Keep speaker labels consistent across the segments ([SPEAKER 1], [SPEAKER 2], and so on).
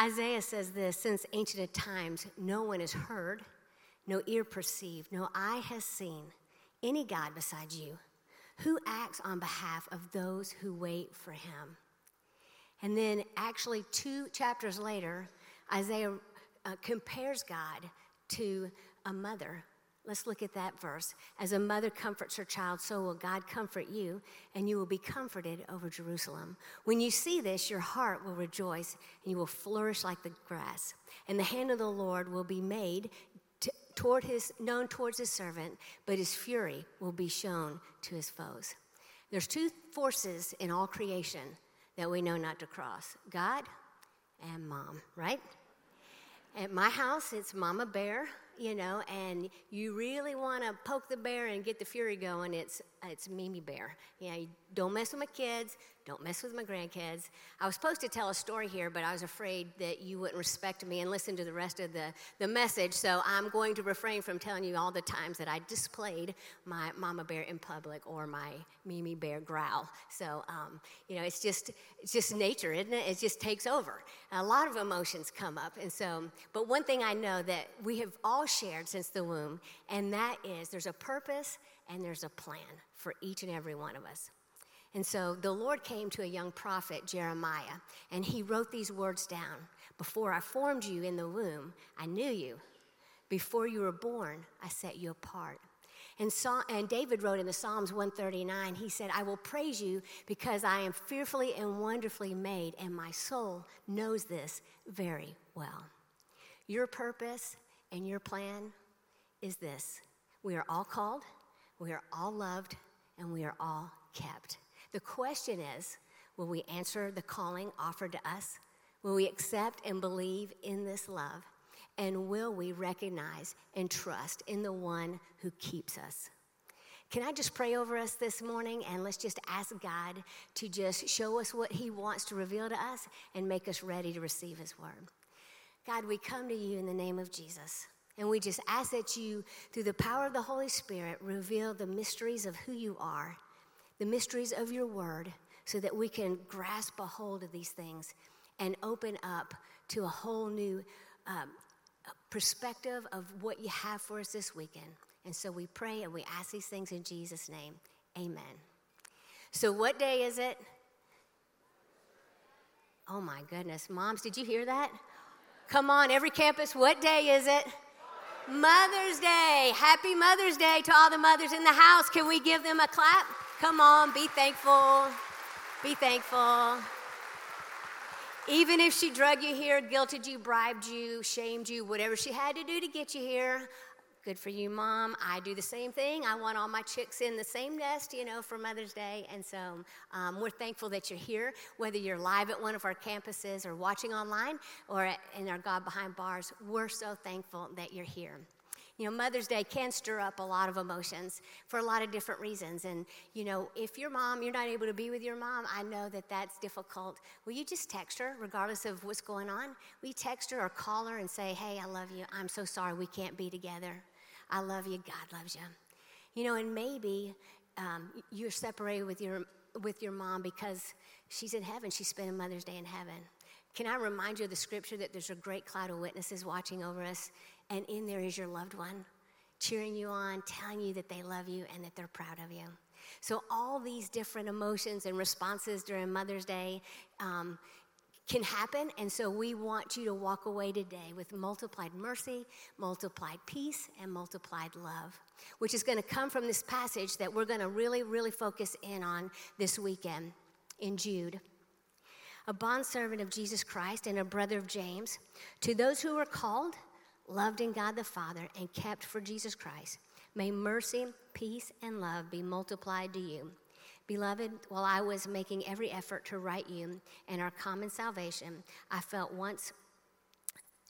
[SPEAKER 1] Isaiah says this Since ancient times, no one has heard, no ear perceived, no eye has seen any God besides you who acts on behalf of those who wait for him. And then, actually, two chapters later, Isaiah uh, compares God to a mother. Let's look at that verse. As a mother comforts her child, so will God comfort you, and you will be comforted over Jerusalem. When you see this, your heart will rejoice, and you will flourish like the grass. And the hand of the Lord will be made toward his, known towards his servant, but his fury will be shown to his foes. There's two forces in all creation that we know not to cross God and mom, right? At my house, it's Mama Bear, you know, and you really want to poke the bear and get the fury going, it's, it's Mimi Bear. You know, don't mess with my kids, don't mess with my grandkids. I was supposed to tell a story here, but I was afraid that you wouldn't respect me and listen to the rest of the, the message. So I'm going to refrain from telling you all the times that I displayed my mama bear in public or my Mimi bear growl. So, um, you know, it's just, it's just nature, isn't it? It just takes over. A lot of emotions come up. And so, but one thing I know that we have all shared since the womb, and that is there's a purpose and there's a plan for each and every one of us. And so the Lord came to a young prophet, Jeremiah, and he wrote these words down Before I formed you in the womb, I knew you. Before you were born, I set you apart. And, so, and David wrote in the Psalms 139, he said, I will praise you because I am fearfully and wonderfully made, and my soul knows this very well. Your purpose and your plan is this we are all called, we are all loved, and we are all kept. The question is will we answer the calling offered to us? Will we accept and believe in this love? And will we recognize and trust in the one who keeps us? Can I just pray over us this morning and let's just ask God to just show us what He wants to reveal to us and make us ready to receive His word? God, we come to you in the name of Jesus. And we just ask that you, through the power of the Holy Spirit, reveal the mysteries of who you are the mysteries of your word so that we can grasp a hold of these things and open up to a whole new um, perspective of what you have for us this weekend. And so we pray and we ask these things in Jesus' name. Amen. So, what day is it? Oh my goodness. Moms, did you hear that? Come on, every campus, what day is it? Mother's Day. Happy Mother's Day to all the mothers in the house. Can we give them a clap? Come on, be thankful. Be thankful. Even if she drug you here, guilted you, bribed you, shamed you, whatever she had to do to get you here, good for you, mom. I do the same thing. I want all my chicks in the same nest, you know, for Mother's Day. And so um, we're thankful that you're here, whether you're live at one of our campuses or watching online or at, in our God Behind Bars. We're so thankful that you're here you know, Mother's Day can stir up a lot of emotions for a lot of different reasons. And, you know, if your mom, you're not able to be with your mom, I know that that's difficult. Will you just text her, regardless of what's going on? You text her or call her and say, hey, I love you. I'm so sorry we can't be together. I love you. God loves you. You know, and maybe um, you're separated with your, with your mom because she's in heaven. She's spending Mother's Day in heaven. Can I remind you of the scripture that there's a great cloud of witnesses watching over us? And in there is your loved one cheering you on, telling you that they love you and that they're proud of you. So, all these different emotions and responses during Mother's Day um, can happen. And so, we want you to walk away today with multiplied mercy, multiplied peace, and multiplied love, which is going to come from this passage that we're going to really, really focus in on this weekend in Jude. A bondservant of Jesus Christ and a brother of James, to those who are called, loved in God the Father, and kept for Jesus Christ. May mercy, peace, and love be multiplied to you. Beloved, while I was making every effort to write you and our common salvation, I felt once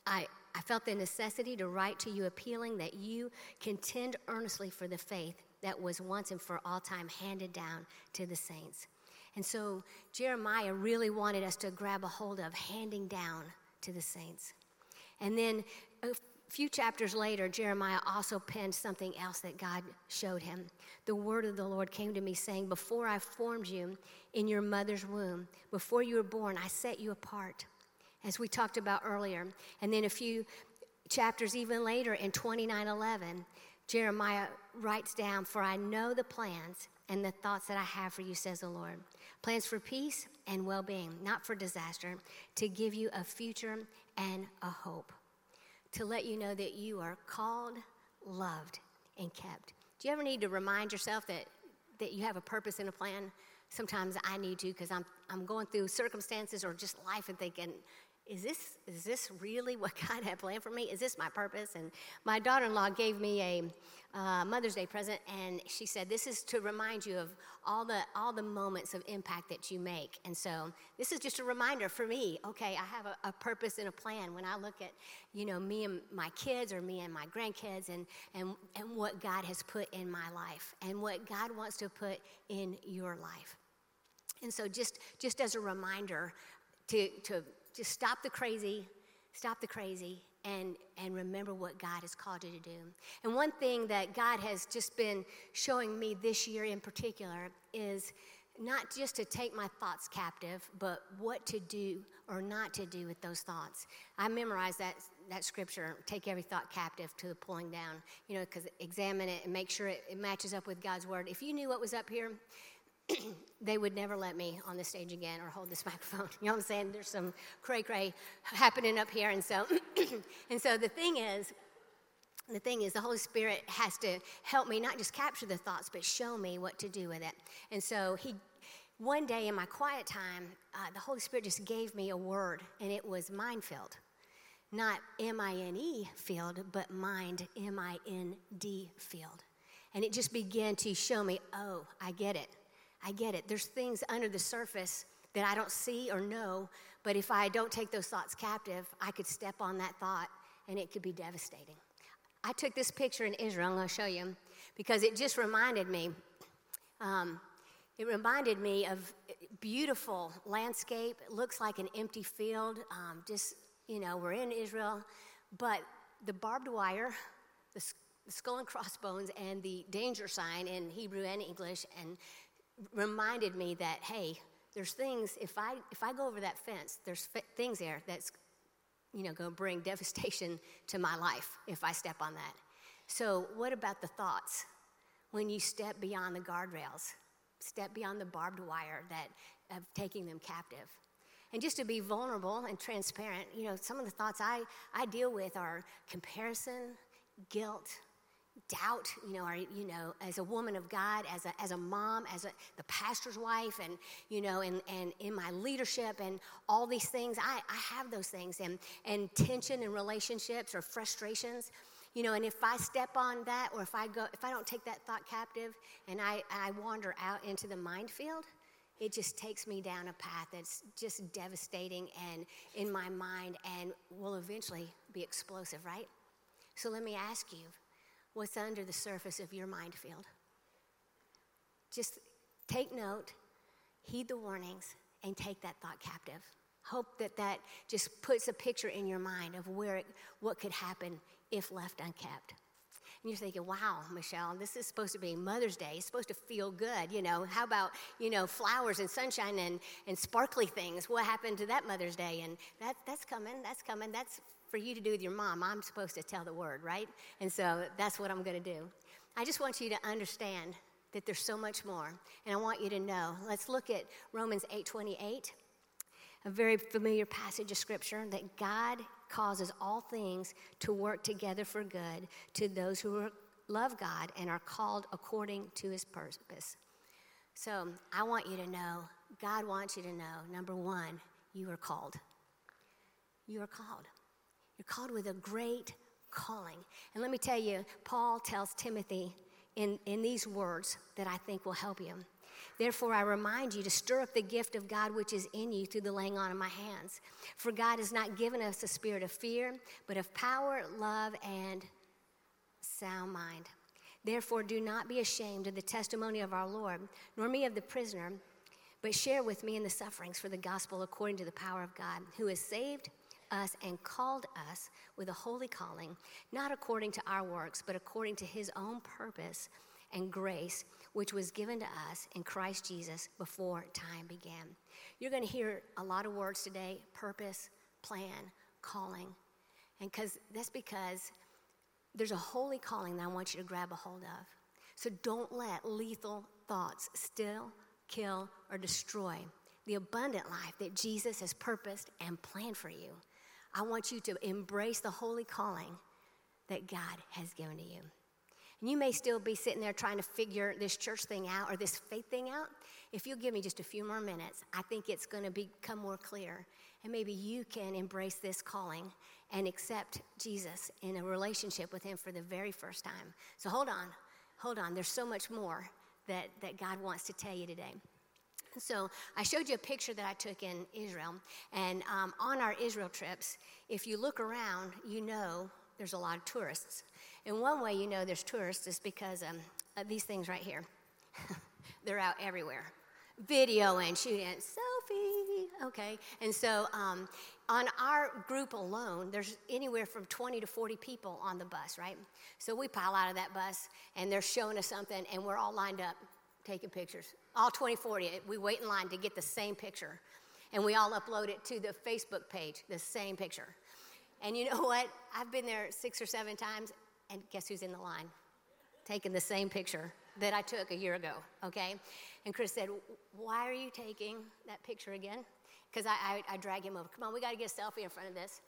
[SPEAKER 1] I, I felt the necessity to write to you appealing that you contend earnestly for the faith that was once and for all time handed down to the saints. And so Jeremiah really wanted us to grab a hold of handing down to the saints. And then a few chapters later, Jeremiah also penned something else that God showed him. The word of the Lord came to me saying, Before I formed you in your mother's womb, before you were born, I set you apart as we talked about earlier. And then a few chapters even later in 29:11, Jeremiah writes down, "For I know the plans and the thoughts that I have for you," says the Lord. Plans for peace and well-being, not for disaster, to give you a future and a hope. To let you know that you are called, loved, and kept. Do you ever need to remind yourself that that you have a purpose and a plan? Sometimes I need to because I'm I'm going through circumstances or just life and thinking, is this, is this really what God had planned for me? Is this my purpose? And my daughter in law gave me a uh, Mother's Day present, and she said, This is to remind you of all the, all the moments of impact that you make. And so this is just a reminder for me okay, I have a, a purpose and a plan when I look at, you know, me and my kids or me and my grandkids and, and, and what God has put in my life and what God wants to put in your life. And so just, just as a reminder to, to just stop the crazy, stop the crazy, and, and remember what God has called you to do. And one thing that God has just been showing me this year in particular is not just to take my thoughts captive, but what to do or not to do with those thoughts. I memorized that, that scripture, take every thought captive to the pulling down, you know, because examine it and make sure it, it matches up with God's word. If you knew what was up here, they would never let me on the stage again or hold this microphone. You know what I'm saying? There's some cray cray happening up here. And so, and so the thing is, the thing is, the Holy Spirit has to help me not just capture the thoughts, but show me what to do with it. And so he, one day in my quiet time, uh, the Holy Spirit just gave me a word, and it was minefield. Not M I N E field, but mind, M I N D field. And it just began to show me, oh, I get it. I get it. There's things under the surface that I don't see or know, but if I don't take those thoughts captive, I could step on that thought and it could be devastating. I took this picture in Israel, I'm going to show you, because it just reminded me. Um, it reminded me of beautiful landscape. It looks like an empty field. Um, just you know, we're in Israel, but the barbed wire, the, the skull and crossbones, and the danger sign in Hebrew and English, and reminded me that, hey, there's things, if I, if I go over that fence, there's f- things there that's, you know, going to bring devastation to my life if I step on that. So, what about the thoughts? When you step beyond the guardrails, step beyond the barbed wire that of taking them captive. And just to be vulnerable and transparent, you know, some of the thoughts I, I deal with are comparison, guilt, doubt, you know, or, you know, as a woman of God, as a, as a mom, as a, the pastor's wife, and, you know, and, and in my leadership and all these things, I, I have those things, and, and tension in relationships or frustrations, you know, and if I step on that or if I go, if I don't take that thought captive and I, I wander out into the minefield, it just takes me down a path that's just devastating and in my mind and will eventually be explosive, right? So let me ask you what's under the surface of your mind field. Just take note, heed the warnings, and take that thought captive. Hope that that just puts a picture in your mind of where it, what could happen if left unkept. And you're thinking, wow, Michelle, this is supposed to be Mother's Day. It's supposed to feel good. You know, how about, you know, flowers and sunshine and, and sparkly things? What happened to that Mother's Day? And that, that's coming, that's coming. That's for you to do with your mom. I'm supposed to tell the word, right? And so that's what I'm going to do. I just want you to understand that there's so much more, and I want you to know. Let's look at Romans 8:28, a very familiar passage of scripture that God causes all things to work together for good to those who love God and are called according to his purpose. So, I want you to know, God wants you to know, number 1, you are called. You are called. You're called with a great calling. And let me tell you, Paul tells Timothy in, in these words that I think will help you. Therefore, I remind you to stir up the gift of God which is in you through the laying on of my hands. For God has not given us a spirit of fear, but of power, love, and sound mind. Therefore, do not be ashamed of the testimony of our Lord, nor me of the prisoner, but share with me in the sufferings for the gospel according to the power of God, who has saved us and called us with a holy calling, not according to our works, but according to his own purpose and grace, which was given to us in Christ Jesus before time began. You're going to hear a lot of words today purpose, plan, calling. And cause, that's because there's a holy calling that I want you to grab a hold of. So don't let lethal thoughts still, kill, or destroy the abundant life that Jesus has purposed and planned for you. I want you to embrace the holy calling that God has given to you. And you may still be sitting there trying to figure this church thing out or this faith thing out. If you'll give me just a few more minutes, I think it's going to become more clear. And maybe you can embrace this calling and accept Jesus in a relationship with Him for the very first time. So hold on, hold on. There's so much more that, that God wants to tell you today. So I showed you a picture that I took in Israel. And um, on our Israel trips, if you look around, you know there's a lot of tourists. And one way you know there's tourists is because um, these things right here. They're out everywhere. Video and shooting, selfie, okay. And so um, on our group alone, there's anywhere from 20 to 40 people on the bus, right? So we pile out of that bus and they're showing us something and we're all lined up taking pictures. All 20, 40, we wait in line to get the same picture. And we all upload it to the Facebook page, the same picture. And you know what? I've been there six or seven times, and guess who's in the line? Taking the same picture that I took a year ago, okay? And Chris said, Why are you taking that picture again? Because I, I, I drag him over. Come on, we got to get a selfie in front of this.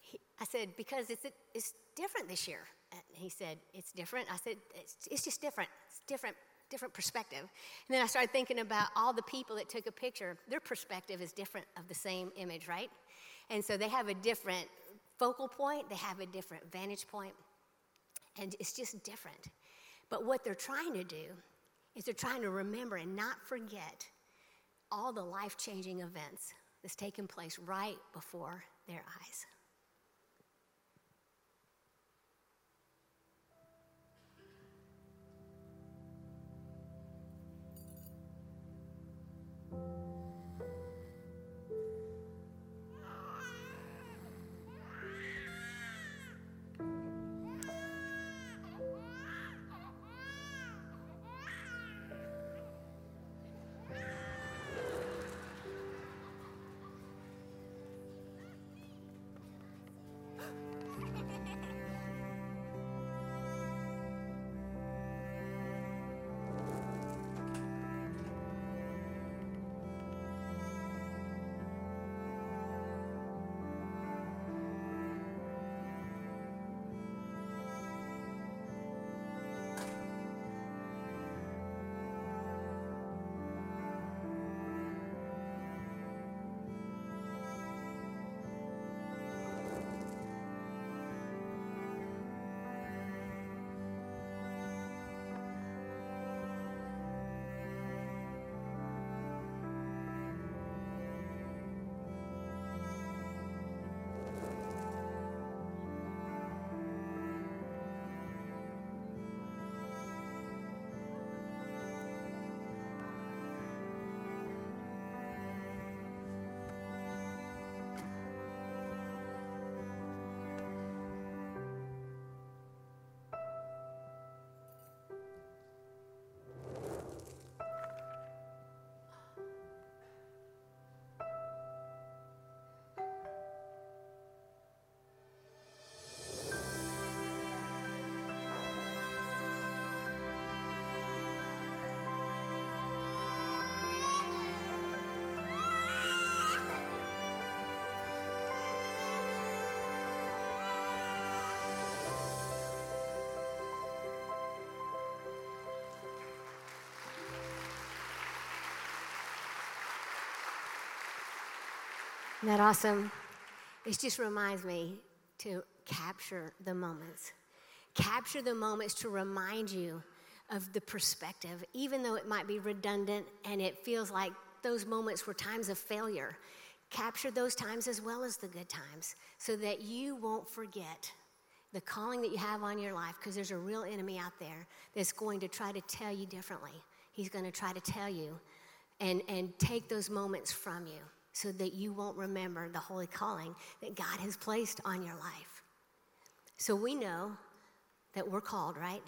[SPEAKER 1] He, I said, Because it's, it's different this year. And he said, It's different. I said, It's, it's just different. It's different different perspective. And then I started thinking about all the people that took a picture. Their perspective is different of the same image, right? And so they have a different focal point, they have a different vantage point, and it's just different. But what they're trying to do is they're trying to remember and not forget all the life changing events that's taken place right before their eyes. Isn't that awesome? It just reminds me to capture the moments. Capture the moments to remind you of the perspective, even though it might be redundant and it feels like those moments were times of failure. Capture those times as well as the good times so that you won't forget the calling that you have on your life because there's a real enemy out there that's going to try to tell you differently. He's going to try to tell you and, and take those moments from you so that you won't remember the holy calling that God has placed on your life. So we know that we're called, right?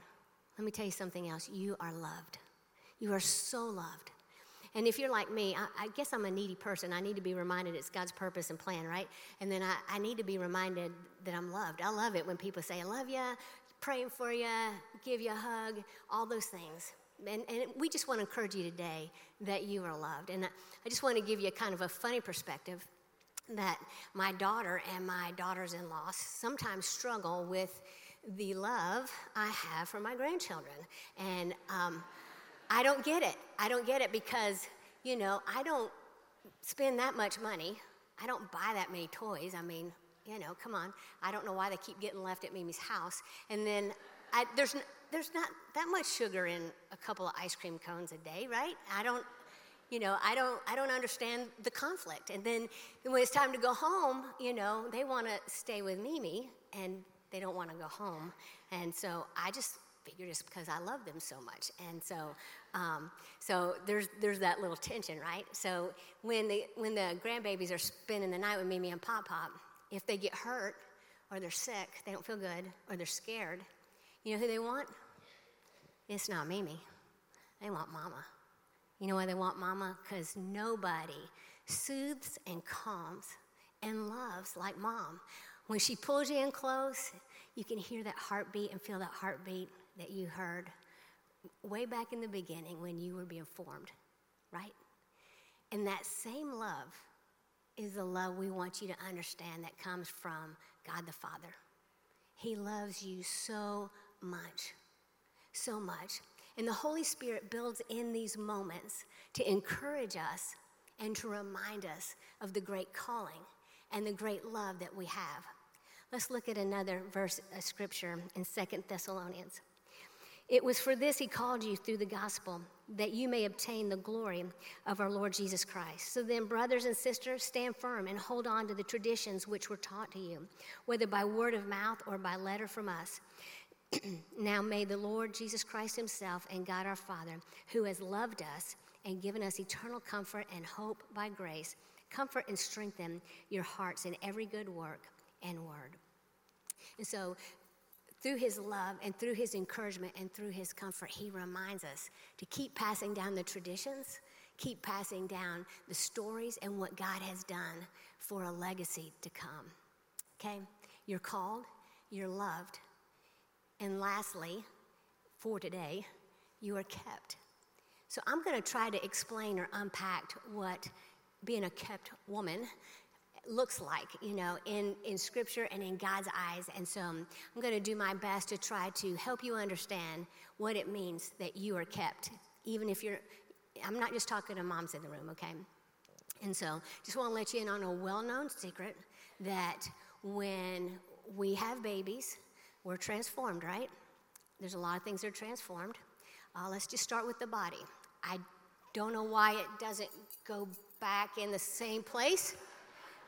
[SPEAKER 1] Let me tell you something else. You are loved. You are so loved. And if you're like me, I, I, guess I'm a needy person. I need to be reminded it's God's purpose and plan, right? And then I, I need to be reminded that I'm loved. I love it when people say, I love you, praying for you, give you a hug, all those things. And, and we just want to encourage you today that you are loved. And I just want to give you kind of a funny perspective that my daughter and my daughters in law sometimes struggle with the love I have for my grandchildren. And um, I don't get it. I don't get it because, you know, I don't spend that much money. I don't buy that many toys. I mean, you know, come on. I don't know why they keep getting left at Mimi's house. And then I, there's, there's not that much sugar in a couple of ice cream cones a day, right? I don't, you know, I don't, I don't understand the conflict. And then when it's time to go home, you know, they want to stay with Mimi and they don't want to go home. And so I just figure just because I love them so much. And so, um, so there's, there's that little tension, right? So when the, when the grandbabies are spending the night with Mimi and Pop Pop, if they get hurt or they're sick, they don't feel good, or they're scared, you know who they want? It's not Mimi. They want Mama. You know why they want Mama? Because nobody soothes and calms and loves like Mom. When she pulls you in close, you can hear that heartbeat and feel that heartbeat that you heard way back in the beginning when you were being formed, right? And that same love is the love we want you to understand that comes from God the Father. He loves you so much, so much. And the Holy Spirit builds in these moments to encourage us and to remind us of the great calling and the great love that we have. Let's look at another verse of scripture in Second Thessalonians. It was for this he called you through the gospel, that you may obtain the glory of our Lord Jesus Christ. So then, brothers and sisters, stand firm and hold on to the traditions which were taught to you, whether by word of mouth or by letter from us. Now may the Lord Jesus Christ himself and God our Father, who has loved us and given us eternal comfort and hope by grace, comfort and strengthen your hearts in every good work and word. And so through his love and through his encouragement and through his comfort, he reminds us to keep passing down the traditions, keep passing down the stories and what God has done for a legacy to come. Okay? You're called, you're loved, and lastly, for today, you are kept. So I'm going to try to explain or unpack what being a kept woman looks like, you know, in, in Scripture and in God's eyes. And so I'm going to do my best to try to help you understand what it means that you are kept, even if you're, I'm not just talking to moms in the room, okay? And so just want to let you in on a well known secret that when we have babies, we're transformed, right? There's a lot of things that are transformed. Uh, let's just start with the body. I don't know why it doesn't go back in the same place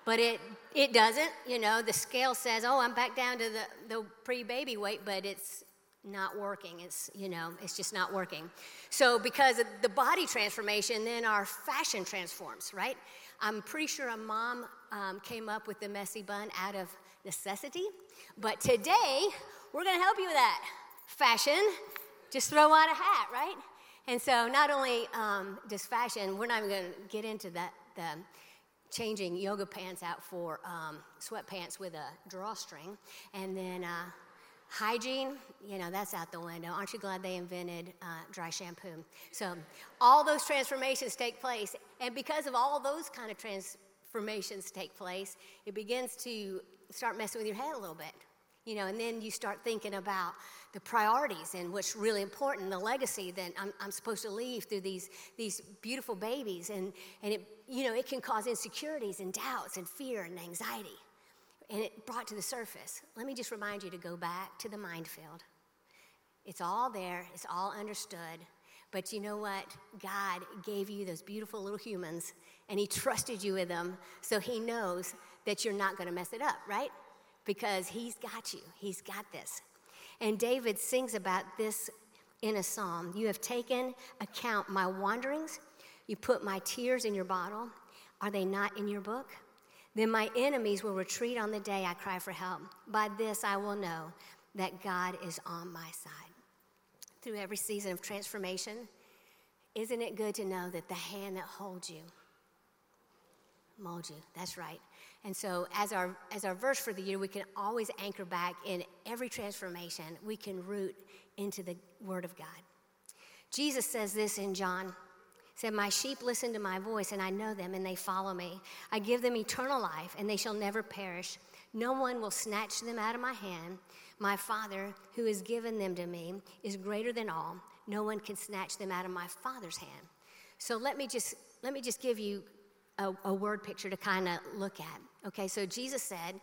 [SPEAKER 1] but it, it doesn't. You know, the scale says, oh, I'm back down to the, the pre baby weight, but it's not working. It's, you know, it's just not working. So, because of the body transformation, then our fashion transforms, right? I'm pretty sure a mom um, came up with the messy bun out of necessity, but today we're going to help you with that. Fashion, just throw on a hat, right? And so, not only um, just fashion, we're not even going to get into that. The, changing yoga pants out for um, sweatpants with a drawstring. And then uh, hygiene, you know, that's out the window. Aren't you glad they invented uh, dry shampoo? So all those transformations take place. And because of all those kind of transformations take place, it begins to start messing with your head a little bit. You know, and then you start thinking about the priorities and what's really important, the legacy that I'm, I'm supposed to leave through these, these beautiful babies. And, and it you know, it can cause insecurities and doubts and fear and anxiety. And it brought to the surface. Let me just remind you to go back to the mind field. It's all there, it's all understood. But you know what? God gave you those beautiful little humans and He trusted you with them so He knows that you're not going to mess it up, right? Because He's got you, He's got this. And David sings about this in a psalm. You have taken account my wanderings you put my tears in your bottle. Are they not in your book? Then my enemies will retreat on the day I cry for help. By this I will know that God is on my side. Through every season of transformation Isn't it good to know that the hand that holds you molds you? That's right. And so, as our, as our verse for the year, we can always anchor back in every transformation, we can root into the Word of God. Jesus says this in John. Said, My sheep listen to my voice, and I know them, and they follow me. I give them eternal life, and they shall never perish. No one will snatch them out of my hand. My Father, who has given them to me, is greater than all. No one can snatch them out of my Father's hand. So let me just let me just give you a, a word picture to kind of look at. Okay, so Jesus said,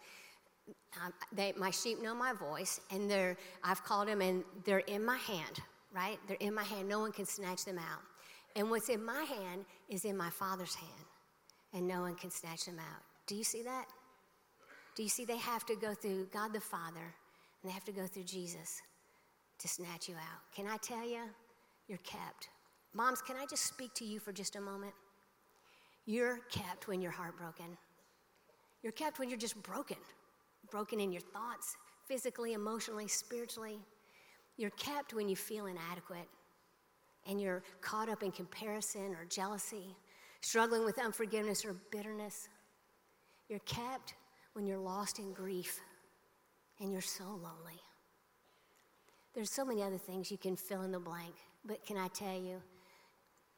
[SPEAKER 1] um, they, my sheep know my voice, and they're, I've called them, and they're in my hand, right? They're in my hand. No one can snatch them out. And what's in my hand is in my Father's hand, and no one can snatch them out. Do you see that? Do you see they have to go through God the Father, and they have to go through Jesus to snatch you out? Can I tell you, you're kept. Moms, can I just speak to you for just a moment? You're kept when you're heartbroken. You're kept when you're just broken, broken in your thoughts, physically, emotionally, spiritually. You're kept when you feel inadequate and you're caught up in comparison or jealousy, struggling with unforgiveness or bitterness. You're kept when you're lost in grief and you're so lonely. There's so many other things you can fill in the blank, but can I tell you,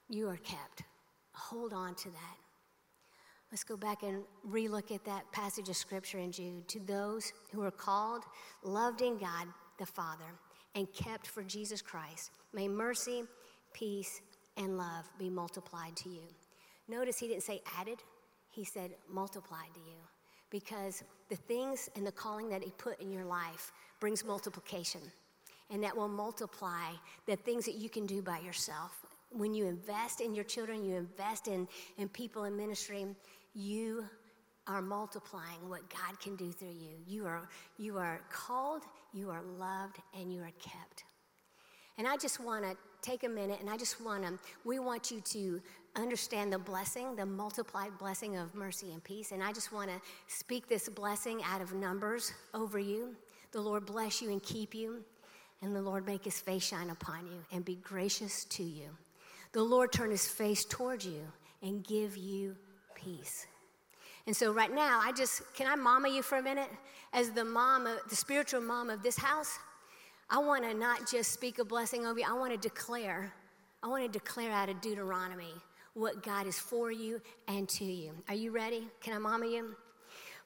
[SPEAKER 1] you are kept. Hold on to that. Let's go back and relook at that passage of scripture in Jude. To those who are called, loved in God the Father, and kept for Jesus Christ, may mercy, peace, and love be multiplied to you. Notice he didn't say added, he said multiplied to you. Because the things and the calling that he put in your life brings multiplication. And that will multiply the things that you can do by yourself when you invest in your children, you invest in, in people in ministry, you are multiplying what God can do through you. You are, you are called, you are loved, and you are kept. And I just want to take a minute and I just want to, we want you to understand the blessing, the multiplied blessing of mercy and peace. And I just want to speak this blessing out of numbers over you. The Lord bless you and keep you, and the Lord make his face shine upon you and be gracious to you the Lord turn his face towards you and give you peace. And so, right now, I just can I mama you for a minute? As the mom, of, the spiritual mom of this house, I want to not just speak a blessing over you, I want to declare, I want to declare out of Deuteronomy what God is for you and to you. Are you ready? Can I mama you?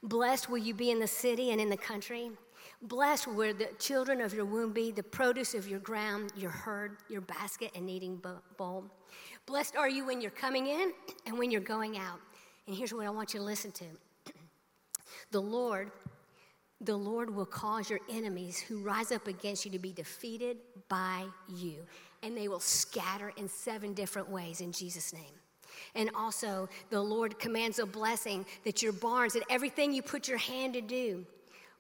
[SPEAKER 1] Blessed will you be in the city and in the country. Blessed will the children of your womb be, the produce of your ground, your herd, your basket, and kneading bowl. Blessed are you when you're coming in and when you're going out. And here's what I want you to listen to the Lord. The Lord will cause your enemies who rise up against you to be defeated by you, and they will scatter in seven different ways in Jesus' name. And also, the Lord commands a blessing that your barns, that everything you put your hand to do,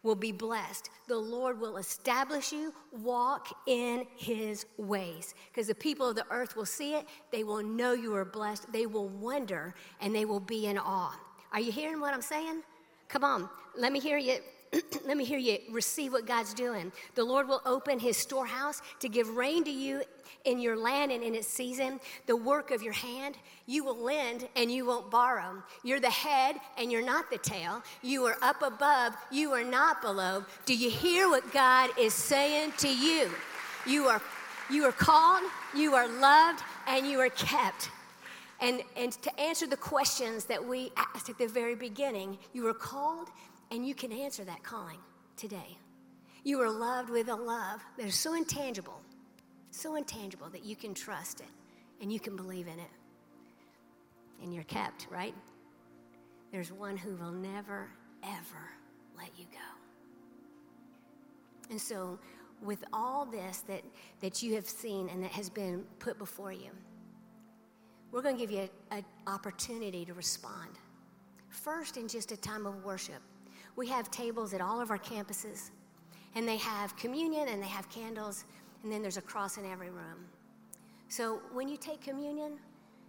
[SPEAKER 1] will be blessed. The Lord will establish you, walk in his ways. Because the people of the earth will see it, they will know you are blessed, they will wonder, and they will be in awe. Are you hearing what I'm saying? Come on, let me hear you let me hear you receive what God's doing. The Lord will open his storehouse to give rain to you in your land and in its season, the work of your hand. You will lend and you won't borrow. You're the head and you're not the tail. You are up above, you are not below. Do you hear what God is saying to you? You are you are called, you are loved, and you are kept. And, and to answer the questions that we asked at the very beginning, you are called, and you can answer that calling today. You are loved with a love that is so intangible, so intangible that you can trust it and you can believe in it. And you're kept, right? There's one who will never, ever let you go. And so, with all this that, that you have seen and that has been put before you, we're going to give you an opportunity to respond. First, in just a time of worship we have tables at all of our campuses, and they have communion and they have candles, and then there's a cross in every room. So when you take communion,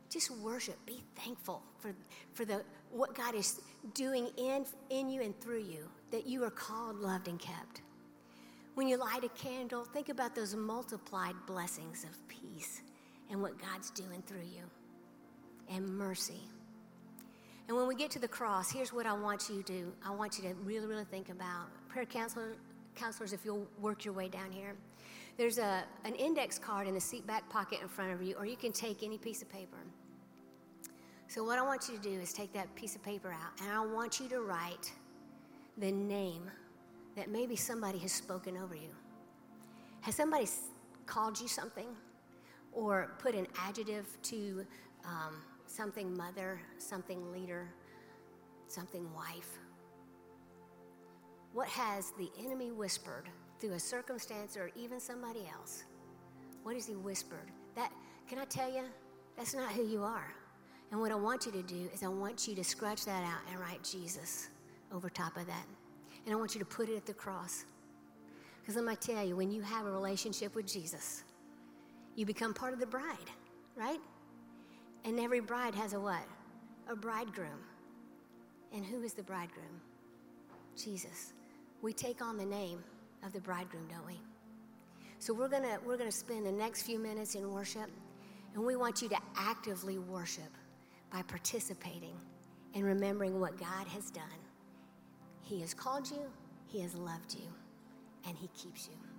[SPEAKER 1] just worship, be thankful for, for the, what God is doing in, in you and through you, that you are called, loved, and kept. When you light a candle, think about those multiplied blessings of peace and what God's doing through you, and mercy. And when we get to the cross, here's what I want you to do. I want you to really, really think about prayer counselor, counselors. If you'll work your way down here, there's a, an index card in the seat back pocket in front of you, or you can take any piece of paper. So, what I want you to do is take that piece of paper out, and I want you to write the name that maybe somebody has spoken over you. Has somebody called you something or put an adjective to um, something mother, something leader, something wife? What has the enemy whispered through a circumstance or even somebody else? What has he whispered? That can I tell you? That's not who you are. And what I want you to do is I want you to scratch that out and write Jesus over top of that. And I want you to put it at the cross. Because let me tell you, when you have a relationship with Jesus, you become part of the bride, right? And every bride has a what? A bridegroom. And who is the bridegroom? Jesus. We take on the name of the bridegroom, don't we? So we're gonna we're gonna spend the next few minutes in worship, and we want you to actively worship by participating and remembering what God has done. He has called you, He has loved you, and He keeps you.